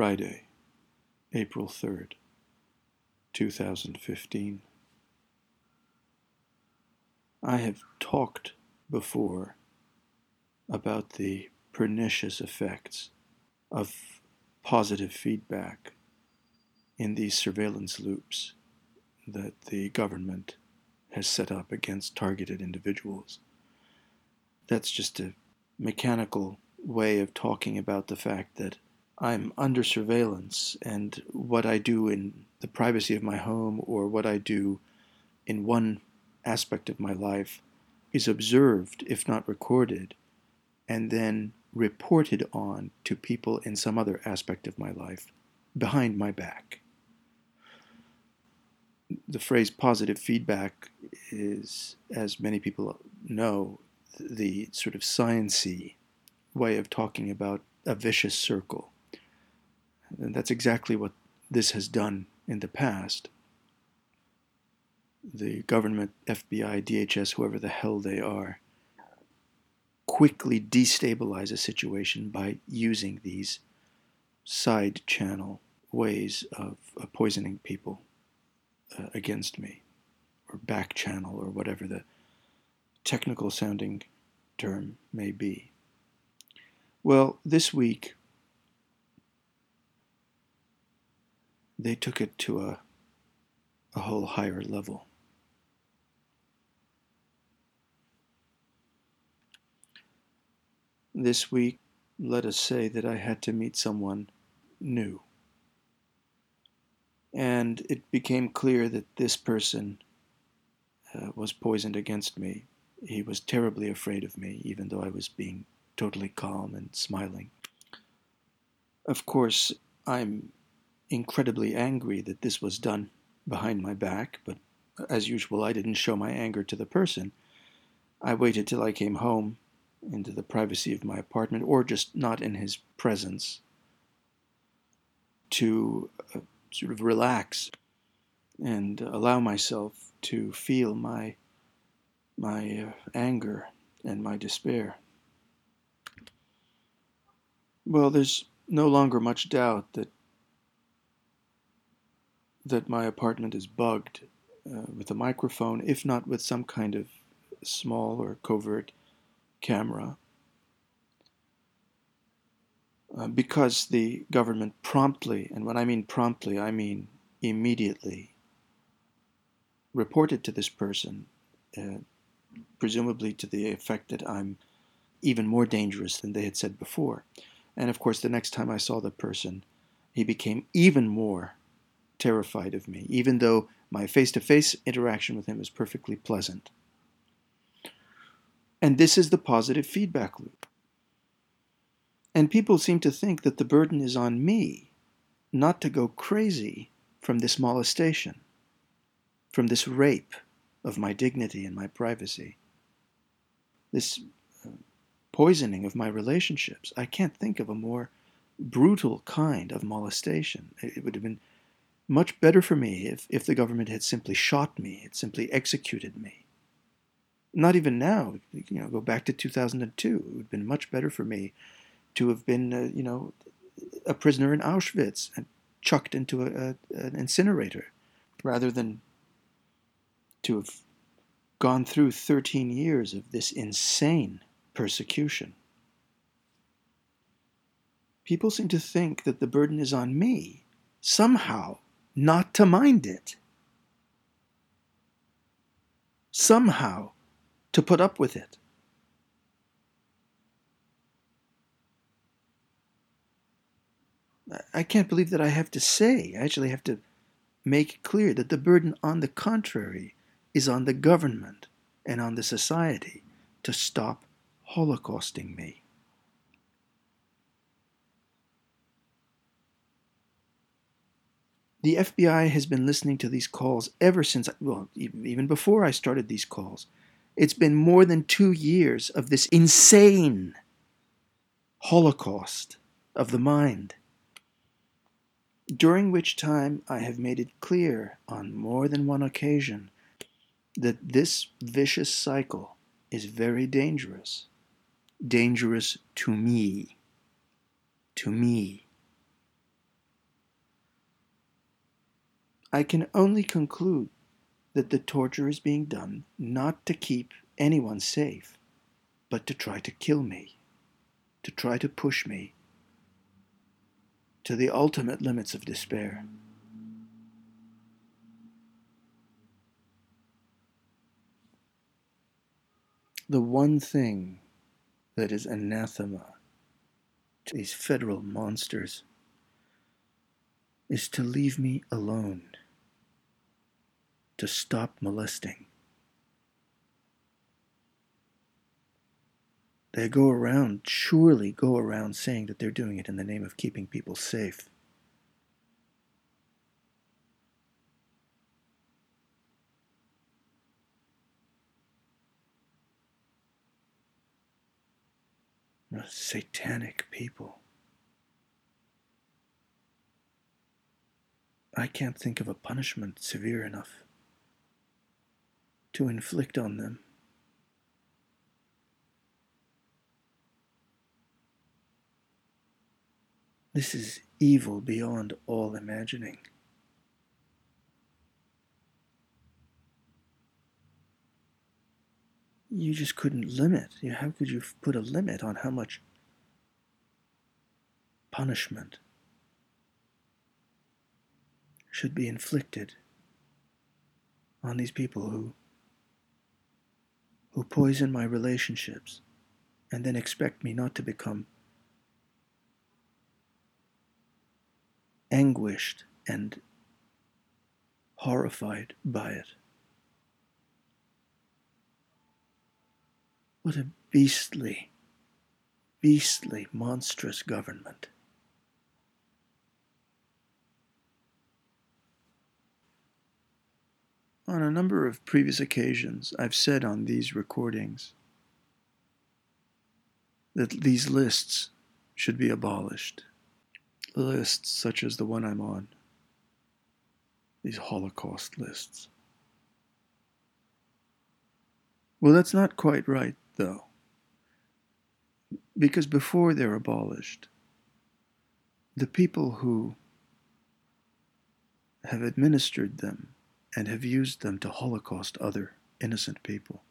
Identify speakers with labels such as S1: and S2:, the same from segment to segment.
S1: Friday, April 3rd, 2015. I have talked before about the pernicious effects of positive feedback in these surveillance loops that the government has set up against targeted individuals. That's just a mechanical way of talking about the fact that I'm under surveillance, and what I do in the privacy of my home or what I do in one aspect of my life is observed, if not recorded, and then reported on to people in some other aspect of my life behind my back. The phrase positive feedback is, as many people know, the sort of sciency way of talking about a vicious circle and that's exactly what this has done in the past. The government, FBI, DHS, whoever the hell they are, quickly destabilize a situation by using these side channel ways of, of poisoning people uh, against me, or back channel, or whatever the technical sounding term may be. Well, this week they took it to a, a whole higher level. This week, let us say that I had to meet someone new. And it became clear that this person uh, was poisoned against me. He was terribly afraid of me, even though I was being totally calm and smiling. Of course, I'm incredibly angry that this was done behind my back, but as usual, I didn't show my anger to the person. I waited till I came home into the privacy of my apartment, or just not in his presence, to uh, sort of relax and allow myself to feel my my uh, anger and my despair. Well, there's no longer much doubt that that my apartment is bugged uh, with a microphone, if not with some kind of small or covert camera. Uh, because the government promptly, and when I mean promptly, I mean immediately, reported to this person, uh, presumably to the effect that I'm even more dangerous than they had said before. And of course, the next time I saw the person, he became even more terrified of me, even though my face to face interaction with him is perfectly pleasant. And this is the positive feedback loop. And people seem to think that the burden is on me not to go crazy from this molestation, from this rape of my dignity and my privacy, this uh, poisoning of my relationships. I can't think of a more brutal kind of molestation. It would have been much better for me if, if the government had simply shot me, had simply executed me. Not even now, you know, go back to 2002. It would have been much better for me to have been, uh, you know, a prisoner in Auschwitz and chucked into a, a, an incinerator rather than to have gone through 13 years of this insane persecution. People seem to think that the burden is on me somehow not to mind it. Somehow to put up with it. I can't believe that I have to say, I actually have to make clear that the burden, on the contrary, is on the government and on the society to stop holocausting me. The FBI has been listening to these calls ever since, well, even before I started these calls. It's been more than two years of this insane holocaust of the mind, during which time I have made it clear on more than one occasion that this vicious cycle is very dangerous. Dangerous to me. To me. I can only conclude that the torture is being done not to keep anyone safe, but to try to kill me, to try to push me to the ultimate limits of despair. The one thing that is anathema to these federal monsters is to leave me alone to stop molesting. They go around, surely go around saying that they're doing it in the name of keeping people safe. Satanic people. I can't think of a punishment severe enough to inflict on them. This is evil beyond all imagining. You just couldn't limit. How could you put a limit on how much punishment should be inflicted on these people who who poison my relationships and then expect me not to become anguished and horrified by it. What a beastly, beastly, monstrous government. On a number of previous occasions, I've said on these recordings that these lists should be abolished. Lists such as the one I'm on, these Holocaust lists. Well, that's not quite right, though, because before they're abolished, the people who have administered them and have used them to holocaust other innocent people,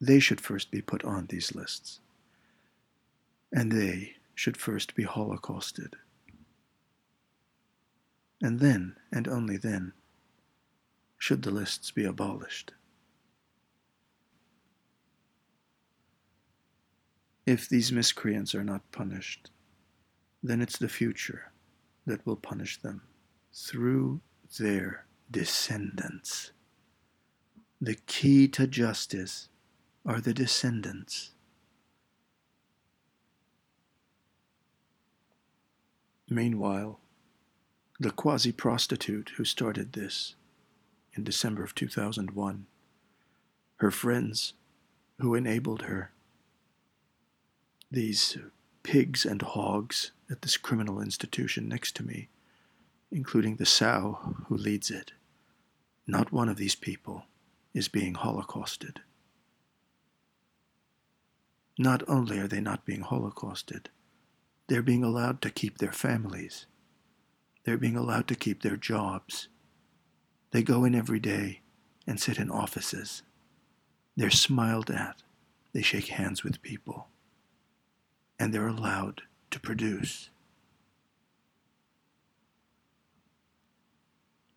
S1: they should first be put on these lists. And they should first be holocausted. And then, and only then, should the lists be abolished. If these miscreants are not punished, then it's the future that will punish them through their descendants. The key to justice are the descendants. Meanwhile, the quasi prostitute who started this in December of 2001, her friends who enabled her, these pigs and hogs at this criminal institution next to me, including the sow who leads it. Not one of these people is being holocausted. Not only are they not being holocausted, they're being allowed to keep their families. They're being allowed to keep their jobs. They go in every day and sit in offices. They're smiled at. They shake hands with people. And they're allowed to produce.